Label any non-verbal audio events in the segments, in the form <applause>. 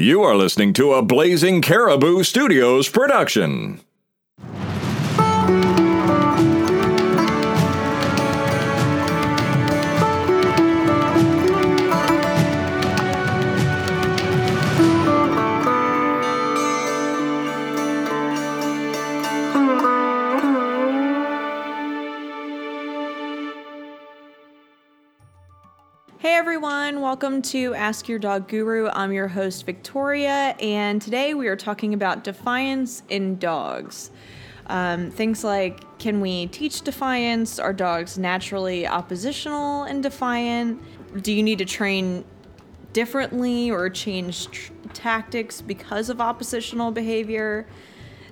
You are listening to a Blazing Caribou Studios production. Welcome to Ask Your Dog Guru. I'm your host, Victoria, and today we are talking about defiance in dogs. Um, things like can we teach defiance? Are dogs naturally oppositional and defiant? Do you need to train differently or change tr- tactics because of oppositional behavior?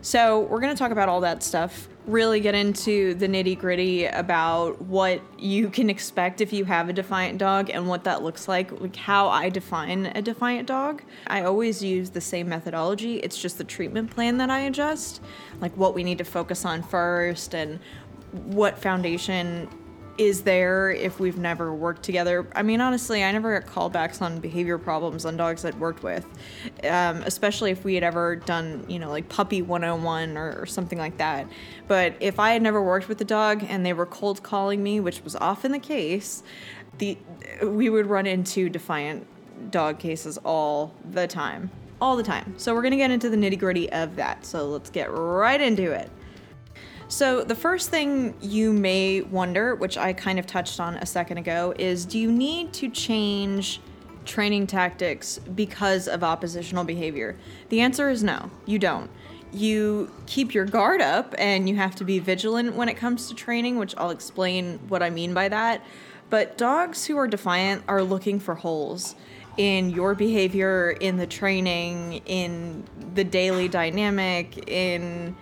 So, we're going to talk about all that stuff, really get into the nitty gritty about what you can expect if you have a defiant dog and what that looks like, like how I define a defiant dog. I always use the same methodology, it's just the treatment plan that I adjust, like what we need to focus on first and what foundation is there if we've never worked together. I mean, honestly, I never got callbacks on behavior problems on dogs I'd worked with, um, especially if we had ever done, you know, like puppy 101 or, or something like that. But if I had never worked with the dog and they were cold calling me, which was often the case, the we would run into defiant dog cases all the time. All the time. So we're going to get into the nitty gritty of that. So let's get right into it. So, the first thing you may wonder, which I kind of touched on a second ago, is do you need to change training tactics because of oppositional behavior? The answer is no, you don't. You keep your guard up and you have to be vigilant when it comes to training, which I'll explain what I mean by that. But dogs who are defiant are looking for holes in your behavior, in the training, in the daily dynamic, in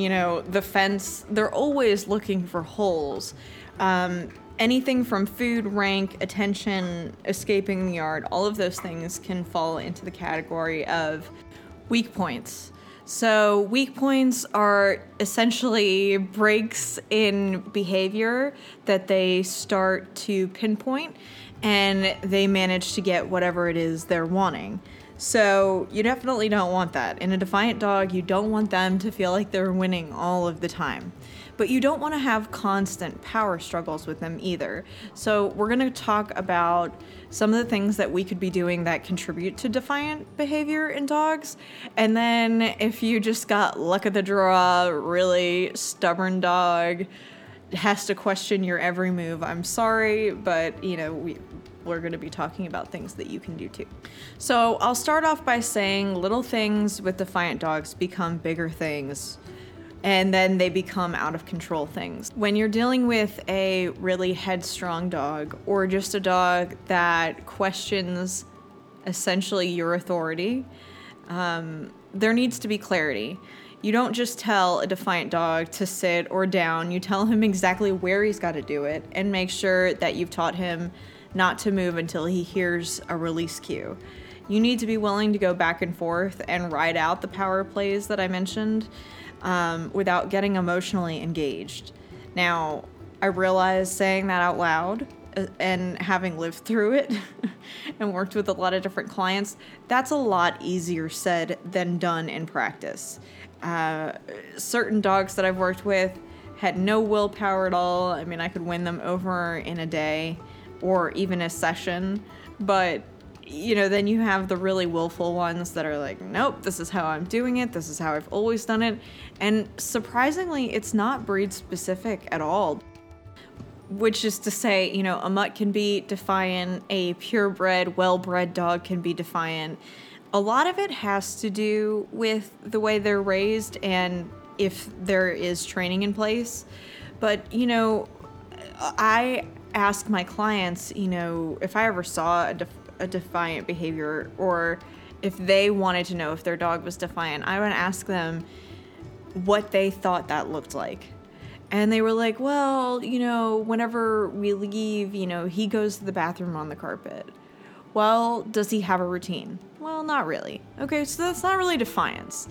you know, the fence, they're always looking for holes. Um, anything from food, rank, attention, escaping the yard, all of those things can fall into the category of weak points. So, weak points are essentially breaks in behavior that they start to pinpoint and they manage to get whatever it is they're wanting. So you definitely don't want that. In a defiant dog, you don't want them to feel like they're winning all of the time. But you don't want to have constant power struggles with them either. So we're going to talk about some of the things that we could be doing that contribute to defiant behavior in dogs. And then if you just got luck of the draw, really stubborn dog, has to question your every move. I'm sorry, but you know, we we're going to be talking about things that you can do too. So, I'll start off by saying little things with defiant dogs become bigger things and then they become out of control things. When you're dealing with a really headstrong dog or just a dog that questions essentially your authority, um, there needs to be clarity. You don't just tell a defiant dog to sit or down, you tell him <laughs> exactly where he's got to do it and make sure that you've taught him not to move until he hears a release cue. You need to be willing to go back and forth and ride out the power plays that I mentioned um, without getting emotionally engaged. Now, I realize saying that out loud uh, and having lived through it <laughs> and worked with a lot of different clients, that's a lot easier said than done in practice. Uh, certain dogs that I've worked with had no willpower at all. I mean, I could win them over in a day or even a session. But you know, then you have the really willful ones that are like, nope, this is how I'm doing it. This is how I've always done it. And surprisingly, it's not breed specific at all. Which is to say, you know, a mutt can be defiant, a purebred, well bred dog can be defiant. A lot of it has to do with the way they're raised and if there is training in place. But, you know, I ask my clients, you know, if I ever saw a, def- a defiant behavior or if they wanted to know if their dog was defiant, I would ask them what they thought that looked like. And they were like, well, you know, whenever we leave, you know, he goes to the bathroom on the carpet. Well, does he have a routine? Well, not really. Okay, so that's not really defiance.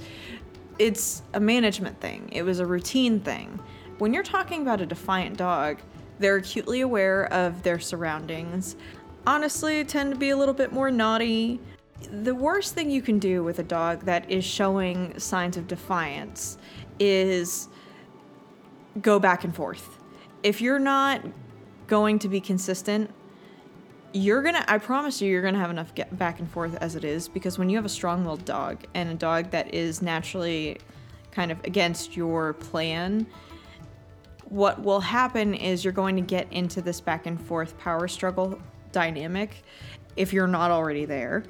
It's a management thing, it was a routine thing. When you're talking about a defiant dog, they're acutely aware of their surroundings. Honestly, tend to be a little bit more naughty. The worst thing you can do with a dog that is showing signs of defiance is go back and forth. If you're not going to be consistent, you're gonna, I promise you, you're gonna have enough get back and forth as it is because when you have a strong willed dog and a dog that is naturally kind of against your plan, what will happen is you're going to get into this back and forth power struggle dynamic if you're not already there.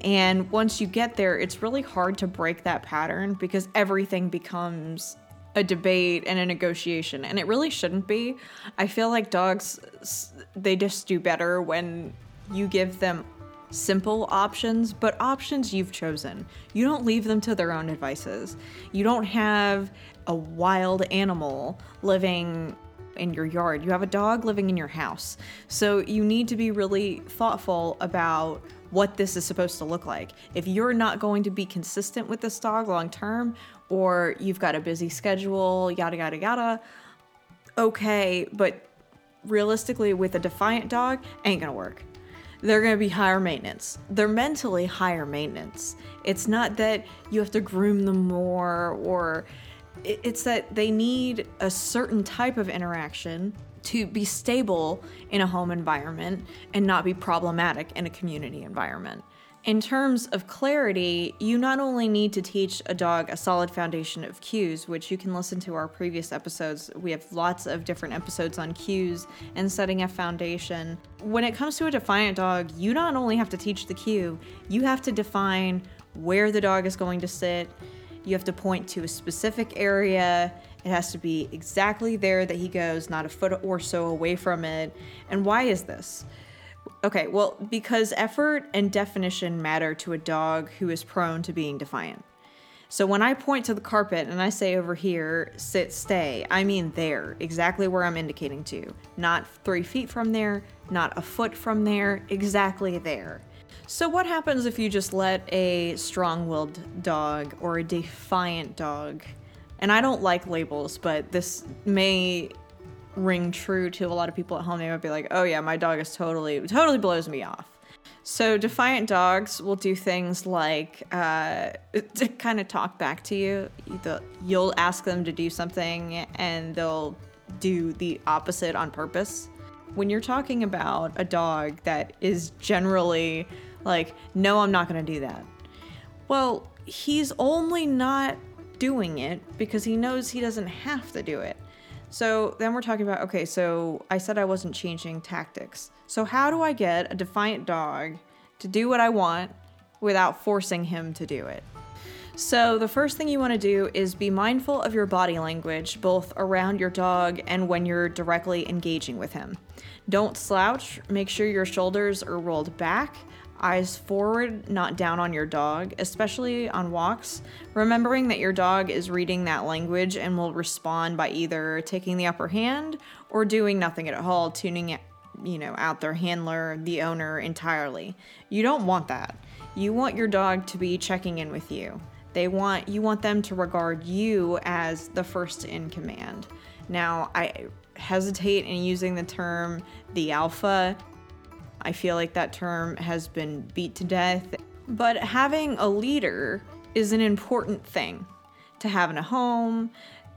And once you get there, it's really hard to break that pattern because everything becomes a debate and a negotiation and it really shouldn't be. I feel like dogs they just do better when you give them simple options, but options you've chosen. You don't leave them to their own devices. You don't have a wild animal living in your yard. You have a dog living in your house. So you need to be really thoughtful about what this is supposed to look like. If you're not going to be consistent with this dog long term, or you've got a busy schedule, yada, yada, yada, okay, but realistically, with a defiant dog, ain't gonna work. They're gonna be higher maintenance. They're mentally higher maintenance. It's not that you have to groom them more or it's that they need a certain type of interaction to be stable in a home environment and not be problematic in a community environment. In terms of clarity, you not only need to teach a dog a solid foundation of cues, which you can listen to our previous episodes. We have lots of different episodes on cues and setting a foundation. When it comes to a defiant dog, you not only have to teach the cue, you have to define where the dog is going to sit you have to point to a specific area. It has to be exactly there that he goes, not a foot or so away from it. And why is this? Okay, well, because effort and definition matter to a dog who is prone to being defiant. So when I point to the carpet and I say over here, sit, stay, I mean there, exactly where I'm indicating to. Not three feet from there, not a foot from there, exactly there. So, what happens if you just let a strong willed dog or a defiant dog, and I don't like labels, but this may ring true to a lot of people at home. They might be like, oh, yeah, my dog is totally, totally blows me off. So, defiant dogs will do things like uh, <laughs> to kind of talk back to you. You'll ask them to do something and they'll do the opposite on purpose. When you're talking about a dog that is generally like, no, I'm not going to do that. Well, he's only not doing it because he knows he doesn't have to do it. So then we're talking about okay, so I said I wasn't changing tactics. So, how do I get a defiant dog to do what I want without forcing him to do it? So, the first thing you want to do is be mindful of your body language, both around your dog and when you're directly engaging with him. Don't slouch, make sure your shoulders are rolled back eyes forward, not down on your dog, especially on walks, remembering that your dog is reading that language and will respond by either taking the upper hand or doing nothing at all, tuning it, you know, out their handler, the owner entirely. You don't want that. You want your dog to be checking in with you. They want you want them to regard you as the first in command. Now, I hesitate in using the term the alpha I feel like that term has been beat to death. But having a leader is an important thing to have in a home,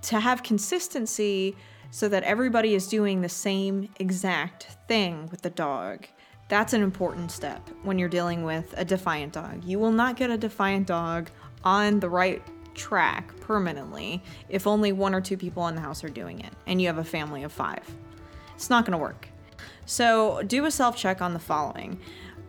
to have consistency so that everybody is doing the same exact thing with the dog. That's an important step when you're dealing with a defiant dog. You will not get a defiant dog on the right track permanently if only one or two people in the house are doing it and you have a family of five. It's not going to work. So do a self check on the following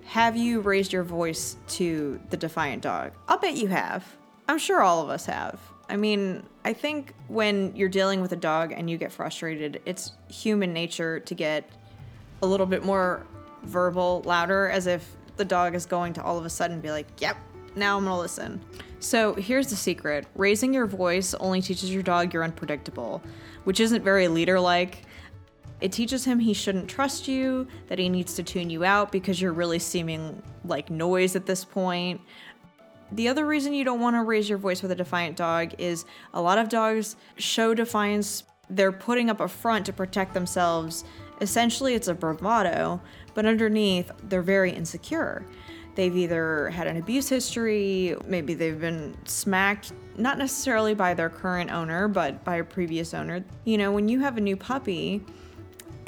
Have you raised your voice to the defiant dog? I'll bet you have. I'm sure all of us have. I mean, I think when you're dealing with a dog and you get frustrated, it's human nature to get a little bit more verbal, louder, as if the dog is going to all of a sudden be like, yep, now I'm gonna listen. So here's the secret raising your voice only teaches your dog you're unpredictable, which isn't very leader like. It teaches him he shouldn't trust you, that he needs to tune you out because you're really seeming like noise at this point. The other reason you don't want to raise your voice with a defiant dog is a lot of dogs show defiance. They're putting up a front to protect themselves. Essentially, it's a bravado, but underneath, they're very insecure. they've either had an abuse history, maybe they've been smacked, not necessarily by their current owner, but by a previous owner. You know, when you have a new puppy,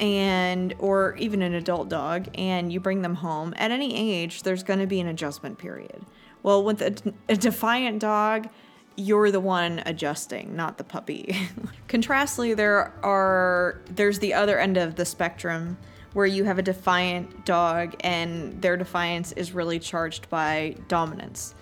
and or even an adult dog and you bring them home at any age there's going to be an adjustment period well with a, a defiant dog you're the one adjusting, not the puppy. <laughs> Contrastly, there are there's the other end of the spectrum where you have a defiant dog and their defiance is really charged by dominance.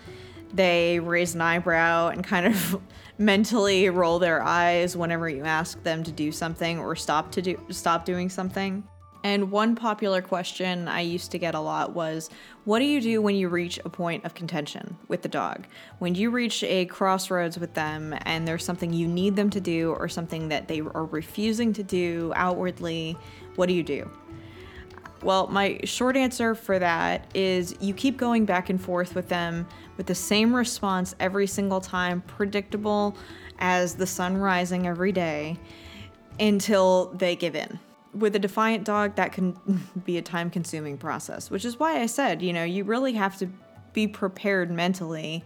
They raise an eyebrow and kind of <laughs> mentally roll their eyes whenever you ask them to do something or stop to do stop doing something. And one popular question I used to get a lot was what do you do when you reach a point of contention with the dog? When you reach a crossroads with them and there's something you need them to do or something that they are refusing to do outwardly, what do you do? Well, my short answer for that is you keep going back and forth with them with the same response every single time, predictable as the sun rising every day, until they give in with a defiant dog, that can <laughs> be a time consuming process, which is why I said, you know, you really have to be prepared mentally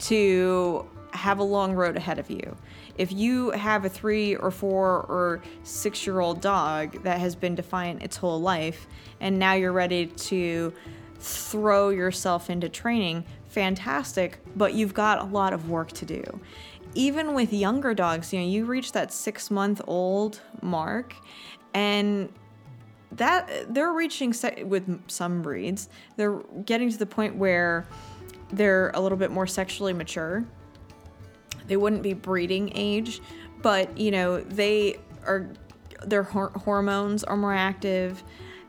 to have a long road ahead of you. If you have a three or four or six year old dog that has been defiant its whole life, and now you're ready to throw yourself into training, fantastic, but you've got a lot of work to do. Even with younger dogs, you know, you reach that six month old mark, and that they're reaching se- with some breeds they're getting to the point where they're a little bit more sexually mature they wouldn't be breeding age but you know they are their hor- hormones are more active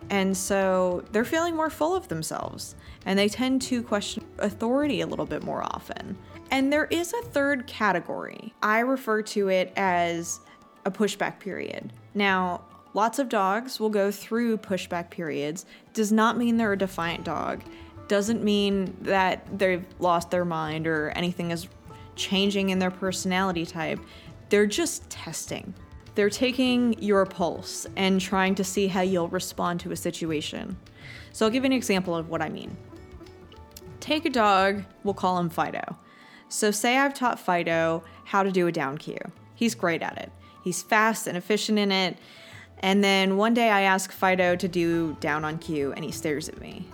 and so they're feeling more full of themselves and they tend to question authority a little bit more often and there is a third category i refer to it as a pushback period now Lots of dogs will go through pushback periods. Does not mean they're a defiant dog. Doesn't mean that they've lost their mind or anything is changing in their personality type. They're just testing. They're taking your pulse and trying to see how you'll respond to a situation. So I'll give you an example of what I mean. Take a dog, we'll call him Fido. So, say I've taught Fido how to do a down cue. He's great at it. He's fast and efficient in it. And then one day I ask Fido to do down on cue, and he stares at me.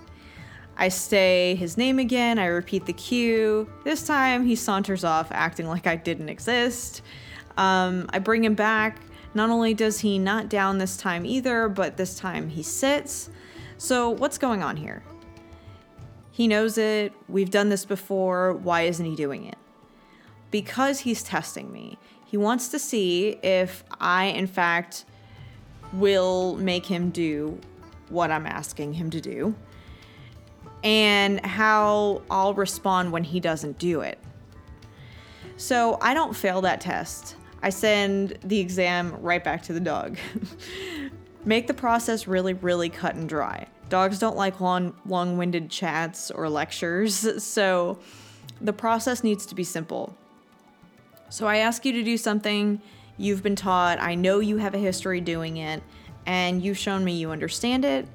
I say his name again, I repeat the cue. This time he saunters off, acting like I didn't exist. Um, I bring him back. Not only does he not down this time either, but this time he sits. So, what's going on here? He knows it. We've done this before. Why isn't he doing it? Because he's testing me. He wants to see if I, in fact, will make him do what I'm asking him to do and how I'll respond when he doesn't do it. So I don't fail that test. I send the exam right back to the dog. <laughs> Make the process really, really cut and dry. Dogs don't like long, long-winded chats or lectures, <laughs> so the process needs to be simple. So I ask you to do something You've been taught, I know you have a history doing it, and you've shown me you understand it.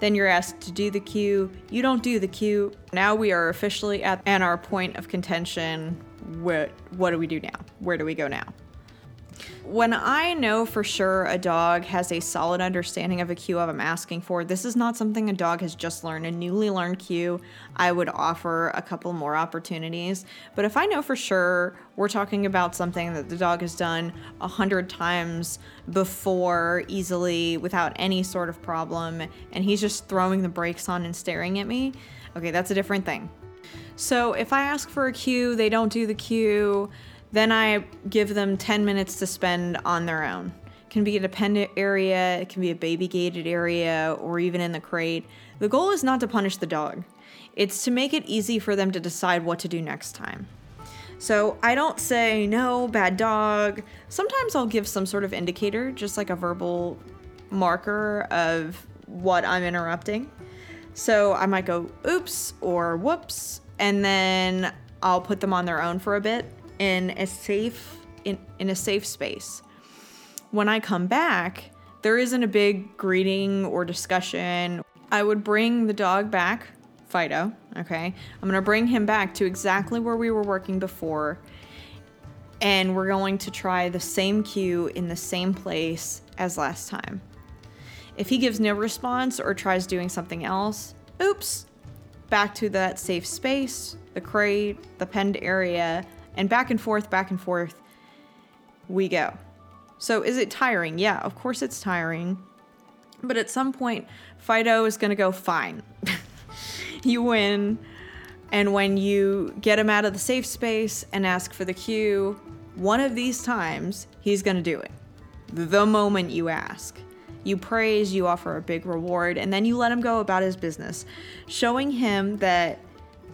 Then you're asked to do the cue. You don't do the cue. Now we are officially at, and our point of contention. What, what do we do now? Where do we go now? When I know for sure a dog has a solid understanding of a cue I'm asking for, this is not something a dog has just learned, a newly learned cue, I would offer a couple more opportunities. But if I know for sure we're talking about something that the dog has done a hundred times before easily without any sort of problem, and he's just throwing the brakes on and staring at me, okay, that's a different thing. So if I ask for a cue, they don't do the cue, then I give them 10 minutes to spend on their own. It can be a dependent area, it can be a baby gated area, or even in the crate. The goal is not to punish the dog, it's to make it easy for them to decide what to do next time. So I don't say, no, bad dog. Sometimes I'll give some sort of indicator, just like a verbal marker of what I'm interrupting. So I might go, oops, or whoops, and then I'll put them on their own for a bit in a safe in, in a safe space. When I come back, there isn't a big greeting or discussion. I would bring the dog back Fido, okay? I'm to bring him back to exactly where we were working before. And we're going to try the same cue in the same place as last time. If he gives no response or tries doing something else, oops, back to that safe space, the crate, the penned area, and back and forth, back and forth we go. So is it tiring? Yeah, of course it's tiring. But at some point, Fido is going to go, fine. <laughs> you win. And when you get him out of the safe space and ask for the cue, one of these times, he's going to do it. The moment you ask. You praise, you offer a big reward, and then you let him go about his business, showing him that,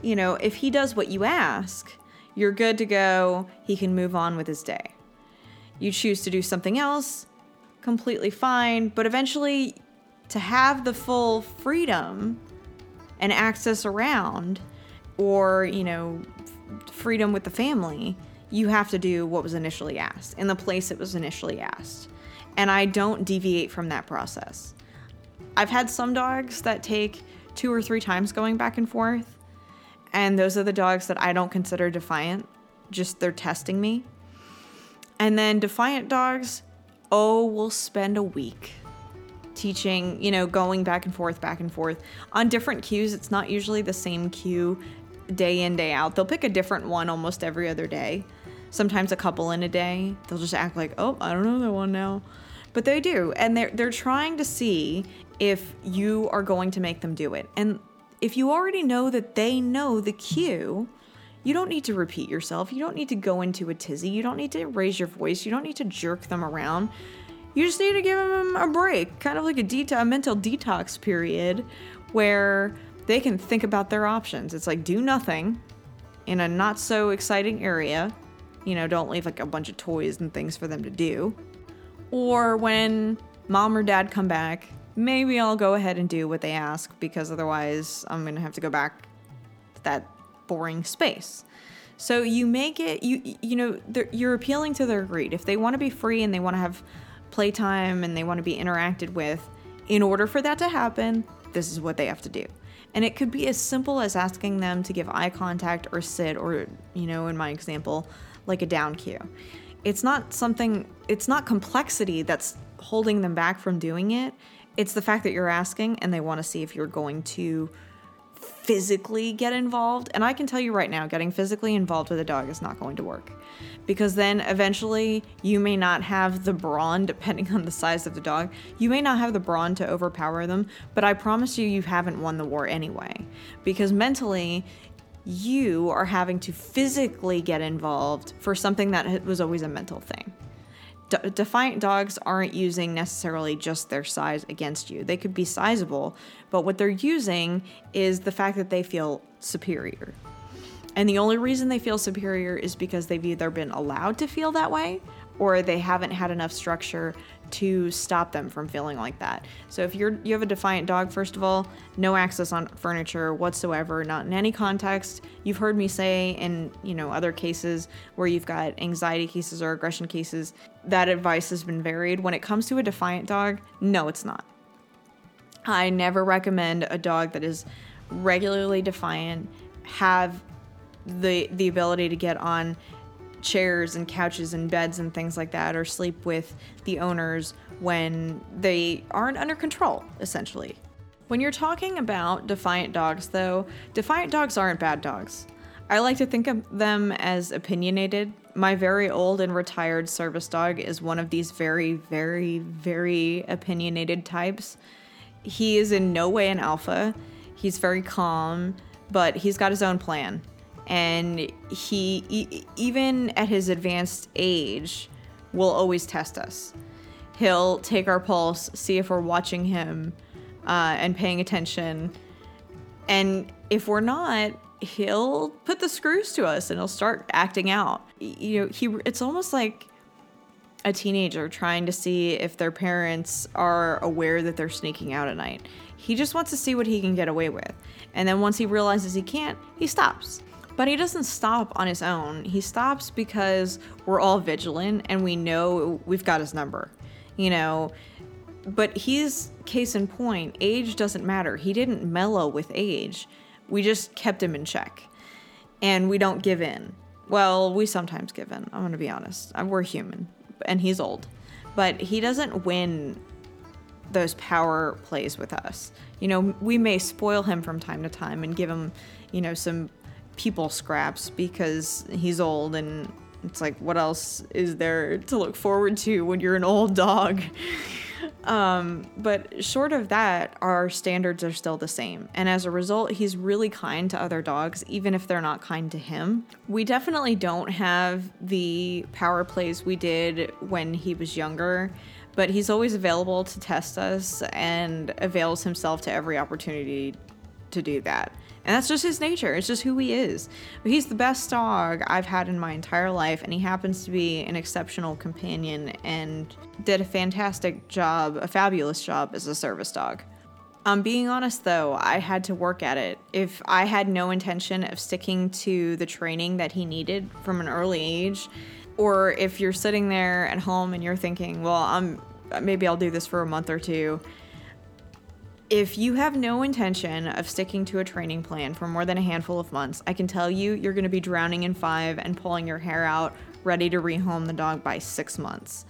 you know, if he does what you ask, you're good to go. He can move on with his day. You choose to do something else, completely fine, but eventually to have the full freedom and access around or, you know, freedom with the family, you have to do what was initially asked in the place it was initially asked. And I don't deviate from that process. I've had some dogs that take two or three times going back and forth, and those are the dogs that I don't consider defiant, just they're testing me. And then defiant dogs, oh, we'll spend a week teaching, you know, going back and forth, back and forth on different cues. It's not usually the same cue day in, day out. They'll pick a different one almost every other day. Sometimes a couple in a day. They'll just act like, oh, I don't know that one now. But they do. And they're they're trying to see if you are going to make them do it. And if you already know that they know the cue, you don't need to repeat yourself. You don't need to go into a tizzy. You don't need to raise your voice. You don't need to jerk them around. You just need to give them a break, kind of like a, det- a mental detox period where they can think about their options. It's like do nothing in a not so exciting area. You know, don't leave like a bunch of toys and things for them to do. Or when mom or dad come back, maybe I'll go ahead and do what they ask because otherwise I'm going to have to go back to that boring space. So you make it you you know you're appealing to their greed. If they want to be free and they want to have playtime and they want to be interacted with, in order for that to happen, this is what they have to do. And it could be as simple as asking them to give eye contact or sit or you know in my example like a down cue. It's not something it's not complexity that's holding them back from doing it. It's the fact that you're asking and they want to see if you're going to physically get involved. And I can tell you right now, getting physically involved with a dog is not going to work. Because then eventually you may not have the brawn, <laughs> depending on the size of the dog, you may not have the brawn to overpower them, but I promise you, you haven't won the war anyway. Because mentally, you are having to physically get involved for something that was always a mental thing defiant dogs aren't using necessarily just their size against you. They could be sizable, but what they're using is the fact that they feel superior. And the only reason they feel superior is because they've either been allowed to feel that way or they haven't had enough structure to stop them from feeling like that. So if you're you have a defiant dog first of all, no access on furniture whatsoever, not in any context. You've heard me say in, you know, other cases where you've got anxiety cases or aggression cases, that advice has been varied. When it comes to a defiant dog, no, it's not. I never recommend a dog that is regularly defiant have the the ability to get on chairs and couches and beds and things like that or sleep with the owners when they aren't under control, essentially. When you're talking about defiant dogs, though, defiant dogs aren't bad dogs. I like to think of them as opinionated. My very old and retired service dog is one of these very, very, very opinionated types. He is in no way an alpha. He's very calm, but he's got his own plan and he e- even at his advanced age will always test us. He'll take our pulse see if we're watching him uh, and paying attention. And if we're not he'll put the screws to us and he'll start acting out. You know he it's almost like a teenager trying to see if their parents are aware that they're sneaking out at night. He just wants to see what he can get away with. And then once he realizes he can't he stops but he doesn't stop on his own. He stops because we're all vigilant and we know we've got his number. You know, but he's case in point, age doesn't matter. He didn't mellow with age. We just kept him in check. And we don't give in. Well, we sometimes give in. I'm going to be honest. Uh, we're human, and he's old. But he doesn't win those power plays with us. You know, we may spoil him from time to time and give him, you know, some people scraps because he's old and it's like what else is there to look forward to when you're an old dog? <laughs> Um, but short of that, our standards are still the same. And as a result, he's really kind to other dogs, even if they're not kind to him. We definitely don't have the power plays we did when he was younger, but he's always available to test us and avails himself to every opportunity to do that. And that's just his nature. It's just who he is. But he's the best dog I've had in my entire life, and he happens to be an exceptional companion and did a fantastic job, a fabulous job as a service dog. I'm um, being honest though, I had to work at it. If I had no intention of sticking to the training that he needed from an early age, or if you're sitting there at home and you're thinking, well, I'm maybe I'll do this for a month or two if you have no intention of sticking to a training plan for more than a handful of months, I can tell you you're going to be drowning in five and pulling your hair out, ready to rehome the dog by six months.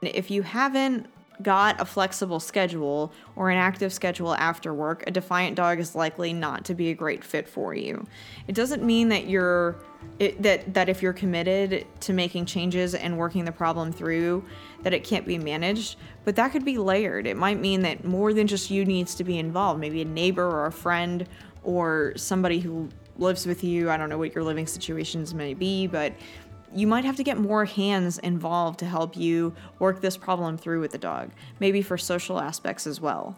And if you haven't got a flexible schedule or an active schedule after work, a defiant dog is likely not to be a great fit for you. It doesn't mean that you're it, that that if you're committed to making changes and working the problem through that it can't be managed, but that could be layered. It might mean that more than just you needs to be involved, maybe a neighbor or a friend or somebody who lives with you. I don't know what your living situations may be, but you might have to get more hands involved to help you work this problem through with the dog, maybe for social aspects as well.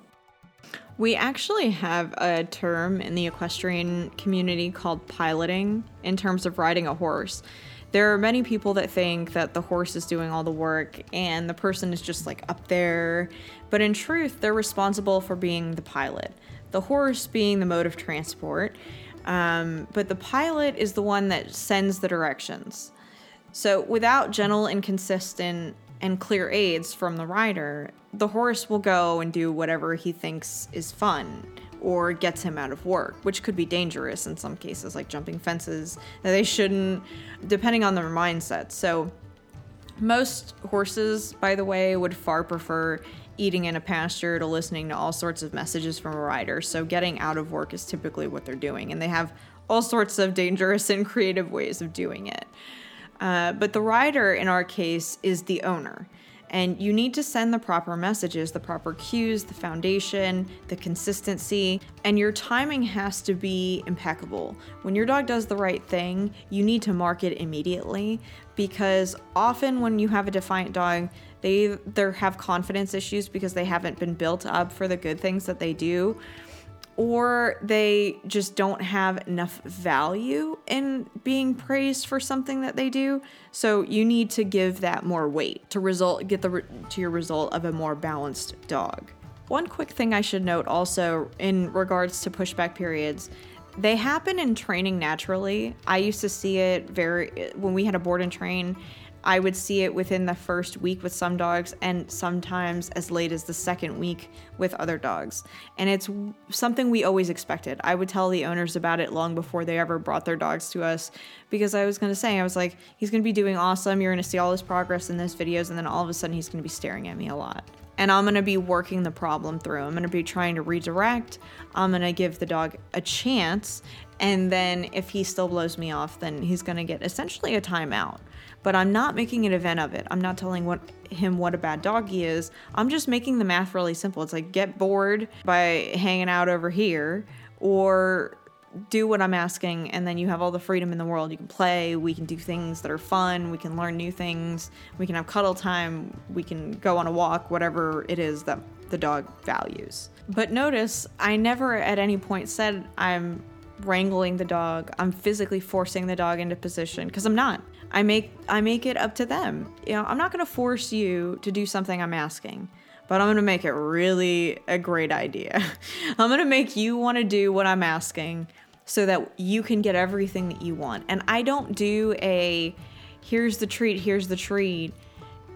We actually have a term in the equestrian community called piloting in terms of riding a horse. There are many people that think that the horse is doing all the work and the person is just like up there, but in truth, they're responsible for being the pilot. The horse being the mode of transport, um, but the pilot is the one that sends the directions. So, without gentle and consistent and clear aids from the rider, the horse will go and do whatever he thinks is fun or gets him out of work, which could be dangerous in some cases, like jumping fences that they shouldn't, depending on their mindset. So, most horses, by the way, would far prefer eating in a pasture to listening to all sorts of messages from a rider. So, getting out of work is typically what they're doing, and they have all sorts of dangerous and creative ways of doing it. Uh, but the rider in our case is the owner. And you need to send the proper messages, the proper cues, the foundation, the consistency, and your timing has to be impeccable. When your dog does the right thing, you need to mark it immediately because often when you have a defiant dog, they they have confidence issues because they haven't been built up for the good things that they do or they just don't have enough value in being praised for something that they do. So you need to give that more weight to result get the to your result of a more balanced dog. One quick thing I should note also in regards to pushback periods, they happen in training naturally. I used to see it very when we had a board and train I would see it within the first week with some dogs and sometimes as late as the second week with other dogs. And it's something we always expected. I would tell the owners about it long before they ever brought their dogs to us because I was going to say, I was like, he's going to be doing awesome. You're going to see all this progress in those videos. And then all of a sudden, he's going to be staring at me a lot. And I'm going to be working the problem through. I'm going to be trying to redirect. I'm going to give the dog a chance. And then if he still blows me off, then he's going to get essentially a timeout but I'm not making an event of it. I'm not telling what him what a bad dog he is. I'm just making the math really simple. It's like get bored by hanging out over here or do what I'm asking and then you have all the freedom in the world. You can play, we can do things that are fun, we can learn new things, we can have cuddle time, we can go on a walk, whatever it is that the dog values. But notice I never at any point said I'm wrangling the dog. I'm physically forcing the dog into position because I'm not. I make I make it up to them. You know, I'm not going to force you to do something I'm asking, but I'm going to make it really a great idea. <laughs> I'm going to make you want to do what I'm asking so that you can get everything that you want. And I don't do a here's the treat, here's the treat.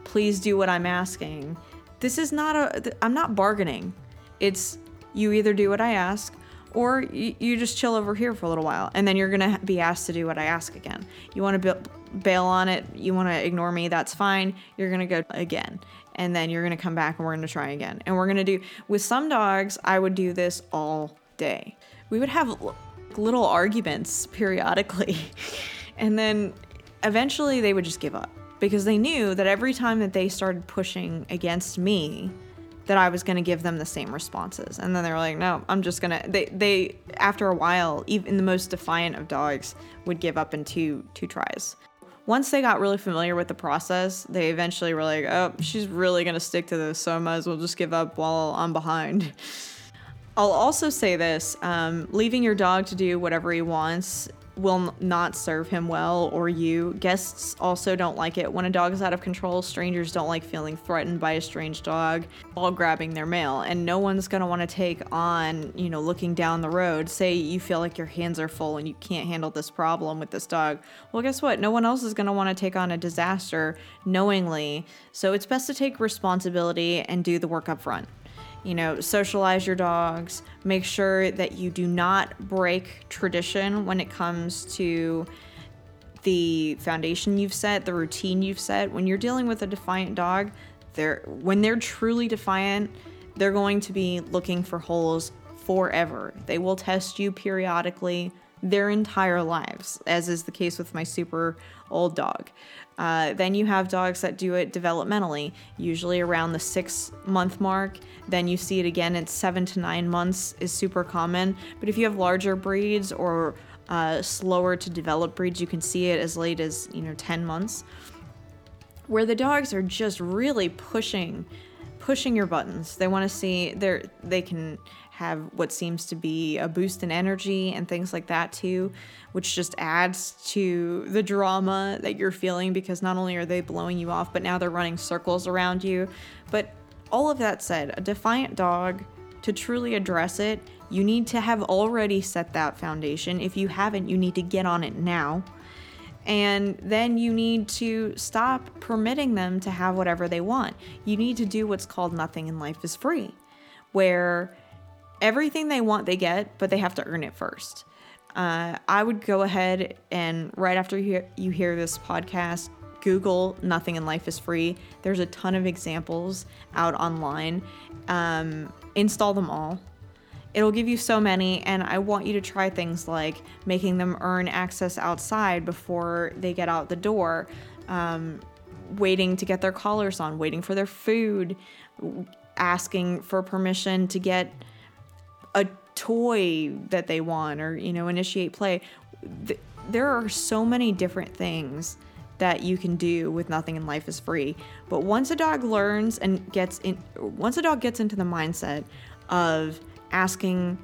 Please do what I'm asking. This is not a I'm not bargaining. It's you either do what I ask or you, just chill over here for a little while and then you're going to be asked to do what I ask again. You want to bail on it, you want to ignore me, that's fine. You're going to go again. And then you're going to come back and we're going to try again. And we're going to do, with some dogs, I would do this all day. We would have little arguments periodically. <laughs> and then eventually they would just give up because they knew that every time that they started pushing against me, that I was going to give them the same responses. And then they were like, no, I'm just going to they they after a while, even the most defiant of dogs would give up in two two tries. Once they got really familiar with the process, they eventually were like, oh, she's really going to stick to this, so I might as well just give up while I'm behind. <laughs> I'll also say this um, leaving your dog to do whatever he wants will not serve him well or you. Guests also don't like it when a dog is out of control. Strangers don't like feeling threatened by a strange dog while grabbing their mail. And no one's going to want to take on, you know, looking down the road. Say you feel like your hands are full and you can't handle this problem with this dog. Well, guess what? No one else is going to want to take on a disaster knowingly. So it's best to take responsibility and do the work up front you know, socialize your dogs, make sure that you do not break tradition when it comes to the foundation you've set, the routine you've set. When you're dealing with a defiant dog, they're when they're truly defiant, they're going to be looking for holes forever. They will test you periodically their entire lives, as is the case with my super old dog. Uh, then you have dogs that do it developmentally, usually around the six month mark. Then you see it again at seven to nine months is super common. But if you have larger breeds or uh, slower to develop breeds, you can see it as late as you know 10 months, where the dogs are just really pushing, pushing your buttons. They want to see they're they can have what seems to be a boost in energy and things like that too, which just adds to the drama that you're feeling because not only are they blowing you off, but now they're running circles around you. But all of that said, a defiant dog, to truly address it, you need to have already set that foundation. If you haven't, you need to get on it now. And then you need to stop permitting them to have whatever they want. You need to do what's called nothing in life is free, where everything they want they get, but they have to earn it first. Uh, I would go ahead and right after you hear, you hear this podcast, Google Nothing in Life is Free. There's a ton of examples out online. Um, install them all. It'll give you so many, and I want you to try things like making them earn access outside before they get out the door, um, waiting to get their collars on, waiting for their food, asking for permission to get a toy that they want or you know initiate play. Th- there are so many different things that you can do with nothing in life is free. But once a dog learns and gets in once a dog gets into the mindset of asking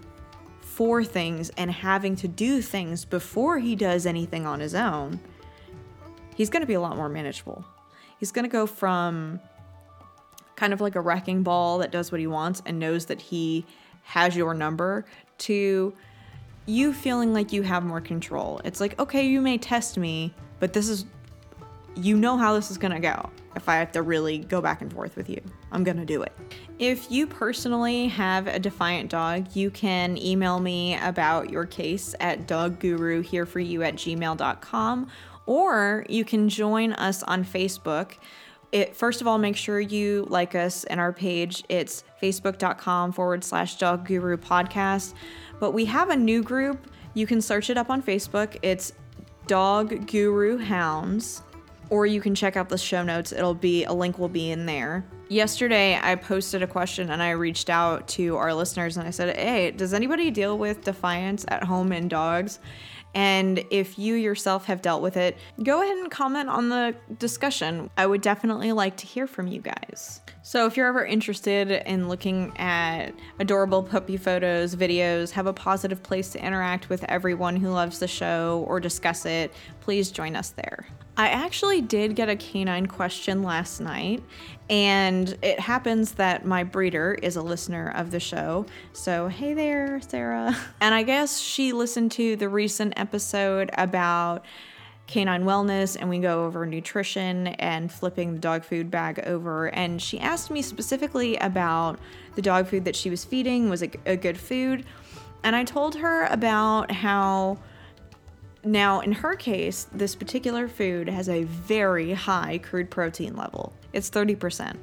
for things and having to do things before he does anything on his own he's going to be a lot more manageable. He's going to go from kind of like a wrecking ball that does what he wants and knows that he has your number to you feeling like you have more control. It's like, okay, you may test me, but this is, you know how this is gonna go. If I have to really go back and forth with you, I'm gonna do it. If you personally have a defiant dog, you can email me about your case at dogguruhereforyou at gmail.com or you can join us on Facebook it first of all make sure you like us and our page. It's facebook.com forward slash dog guru podcast. But we have a new group. You can search it up on facebook. It's dog guru hounds. Or you can check out the show notes. It'll be a link will be in there. Yesterday i posted a question and i reached out to our listeners and i said hey does anybody deal with defiance at home in dogs and if you yourself have dealt with it, go ahead and comment on the discussion. I would definitely like to hear from you guys. So if you're ever interested in looking at adorable puppy photos, videos, have a positive place to interact with everyone who loves the show or discuss it, please join us there. I actually did get a canine question last night, and it happens that my breeder is a listener of the show. So, hey there, Sarah. <laughs> And I guess she listened to the recent episode about canine wellness and we go over nutrition and flipping the dog food bag over. And she asked me specifically about the dog food that she was feeding was it a good food? And I told her about how now, in her case, this particular food has a very high crude protein level. It's 30%.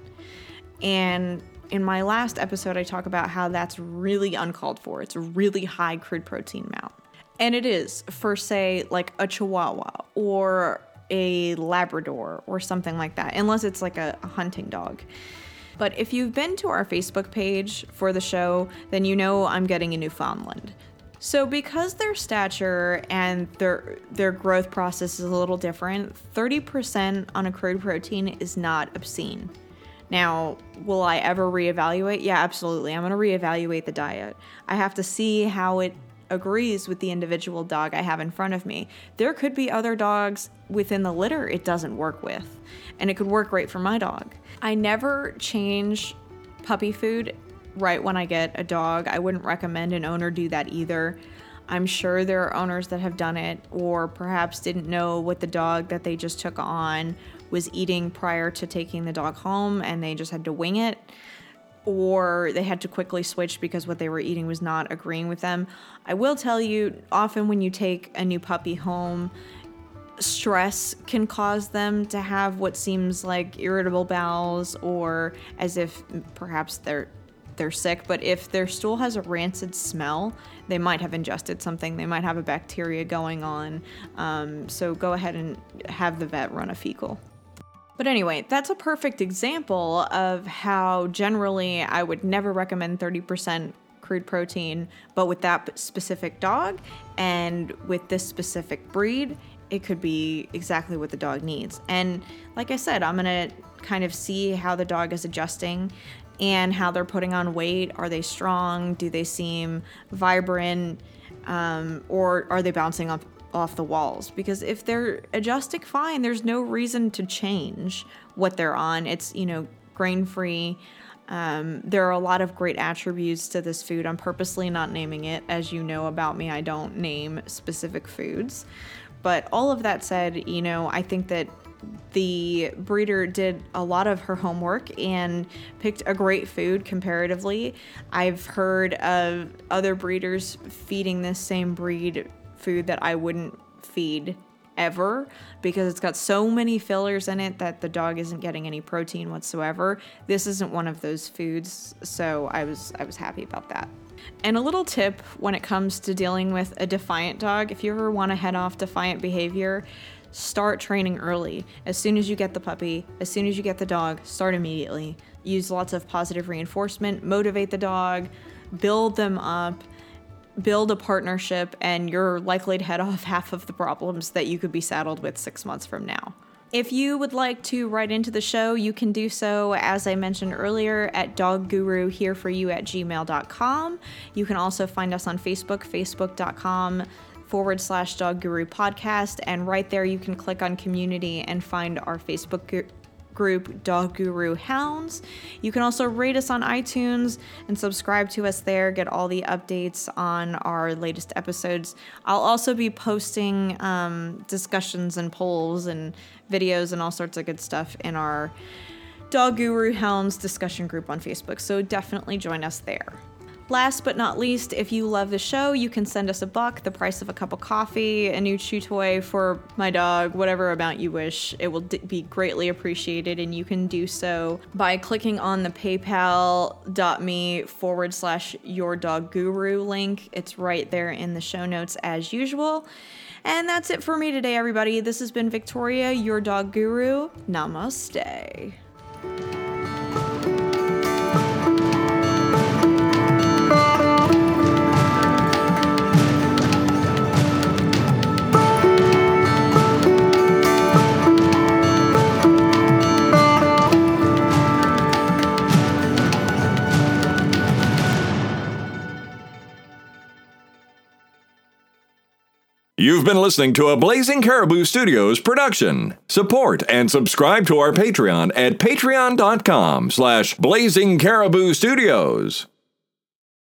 And in my last episode, I talk about how that's really uncalled for. It's a really high crude protein amount. And it is for, say, like a Chihuahua or a Labrador or something like that, unless it's like a, a hunting dog. But if you've been to our Facebook page for the show, then you know I'm getting a Newfoundland. So because their stature and their their growth process is a little different, 30% on a crude protein is not obscene. Now, will I ever reevaluate? Yeah, absolutely. I'm going to reevaluate the diet. I have to see how it agrees with the individual dog I have in front of me. There could be other dogs within the litter it doesn't work with, and it could work great for my dog. I never change puppy food right when I get a dog. I wouldn't recommend an owner do that either. I'm sure there are owners that have done it or perhaps didn't know what the dog that they just took on was eating prior to taking the dog home and they just had to wing it or they had to quickly switch because what they were eating was not agreeing with them. I will tell you, often when you take a new puppy home, stress can cause them to have what seems like irritable bowels or as if perhaps they're they're sick, but if their stool has a rancid smell, they might have ingested something. They might have a bacteria going on. Um, so go ahead and have the vet run a fecal. But anyway, that's a perfect example of how generally I would never recommend 30% crude protein, but with that specific dog and with this specific breed, it could be exactly what the dog needs. And like I said, I'm going to kind of see how the dog is adjusting and how they're putting on weight. Are they strong? Do they seem vibrant? Um, or are they bouncing off off the walls because if they're adjusting fine, there's no reason to change what they're on. It's, you know, grain free. Um, there are a lot of great attributes to this food. I'm purposely not naming it. As you know about me, I don't name specific foods. But all of that said, you know, I think that the breeder did a lot of her homework and picked a great food comparatively. I've heard of other breeders feeding this same breed food that I wouldn't feed ever because it's got so many fillers in it that the dog isn't getting any protein whatsoever. This isn't one of those foods, so I was I was happy about that. And a little tip when it comes to dealing with a defiant dog, if you ever want to head off defiant behavior, start training early. As soon as you get the puppy, as soon as you get the dog, start immediately. Use lots of positive reinforcement, motivate the dog, build them up build a partnership and you're likely to head off <laughs> half of the problems that you could be saddled with six months from now. If you would like to write into the show, you can do so, as I mentioned earlier, at dogguru here for you at gmail.com. You can also find us on Facebook, facebook.com forward slash dog guru podcast. And right there, you can click on community and find our Facebook group Dog Guru Hounds. You can also rate us on iTunes and subscribe to us there, get all the updates on our latest episodes. I'll also be posting um, discussions and polls and videos and all sorts of good stuff in our Dog Guru Hounds discussion group on Facebook, so definitely join us there. Last but not least, if you love the show, you can send us a buck, the price of a cup of coffee, a new chew toy for my dog, whatever amount you wish. It will d- be greatly appreciated, and you can do so by clicking on the paypal.me forward slash your dog guru link. It's right there in the show notes as usual. And that's it for me today, everybody. This has been Victoria, your dog guru. Namaste. You've been listening to a Blazing Caribou Studios production. Support and subscribe to our Patreon at patreon.com slash blazing caribou studios.